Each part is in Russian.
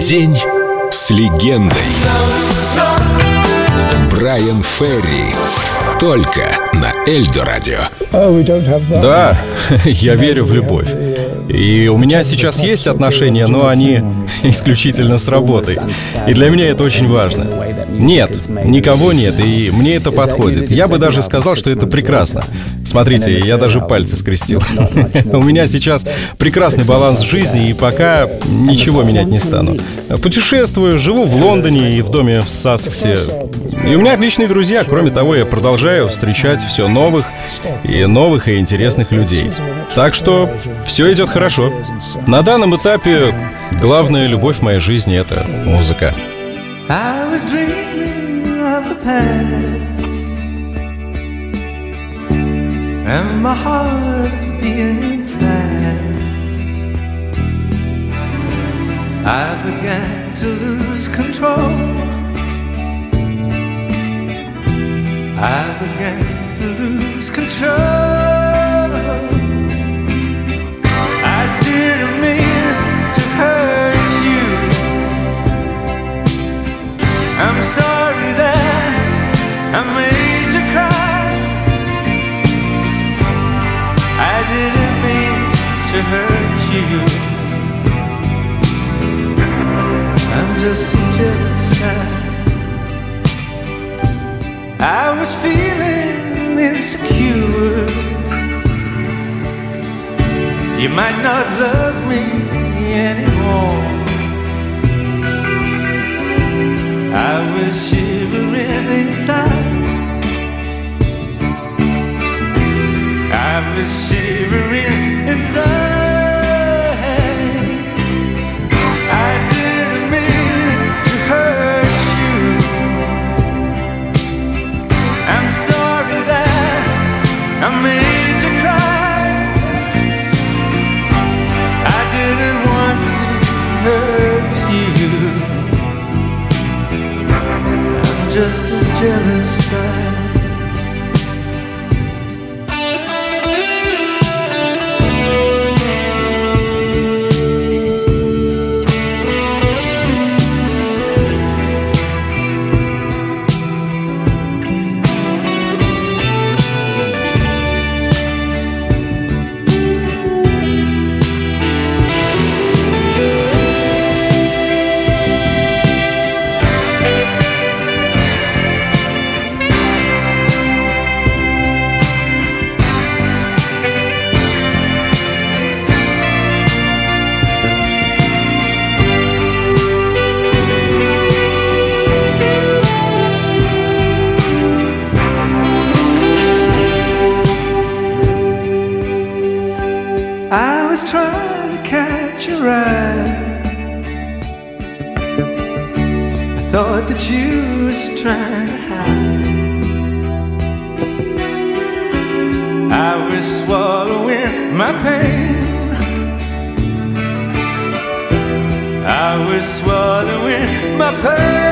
День с легендой. Брайан Ферри. Только на Эльдо радио. Да, я верю в любовь. И у меня сейчас есть отношения, но они исключительно с работой. И для меня это очень важно. Нет, никого нет, и мне это подходит. Я бы даже сказал, что это прекрасно. Смотрите, я даже пальцы скрестил. У меня сейчас прекрасный баланс жизни, и пока ничего менять не стану. Путешествую, живу в Лондоне и в доме в Сассексе. И у меня отличные друзья. Кроме того, я продолжаю встречать все новых и новых и интересных людей. Так что все идет хорошо. На данном этапе главная любовь моей жизни — это музыка. And my heart being fast I began to lose control I began to lose control. I didn't mean to hurt you. I'm sorry that I made you cry. I didn't mean to hurt you. I'm just a I was feeling insecure. You might not love me anymore. I was shivering inside. Just a jealous guy. Thought that you was trying to hide. I was swallowing my pain. I was swallowing my pain.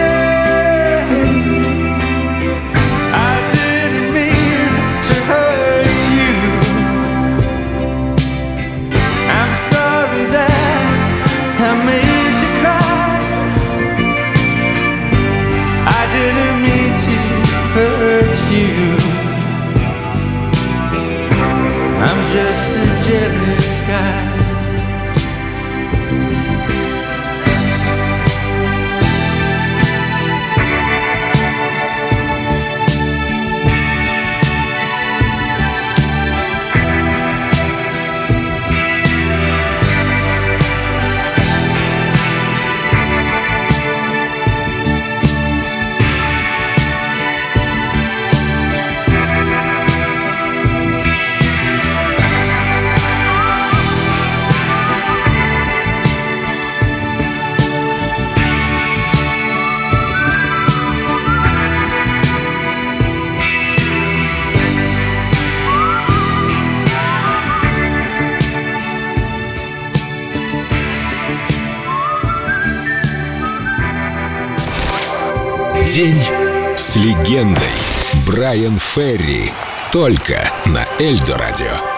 День с легендой. Брайан Ферри. Только на Эльдо радио.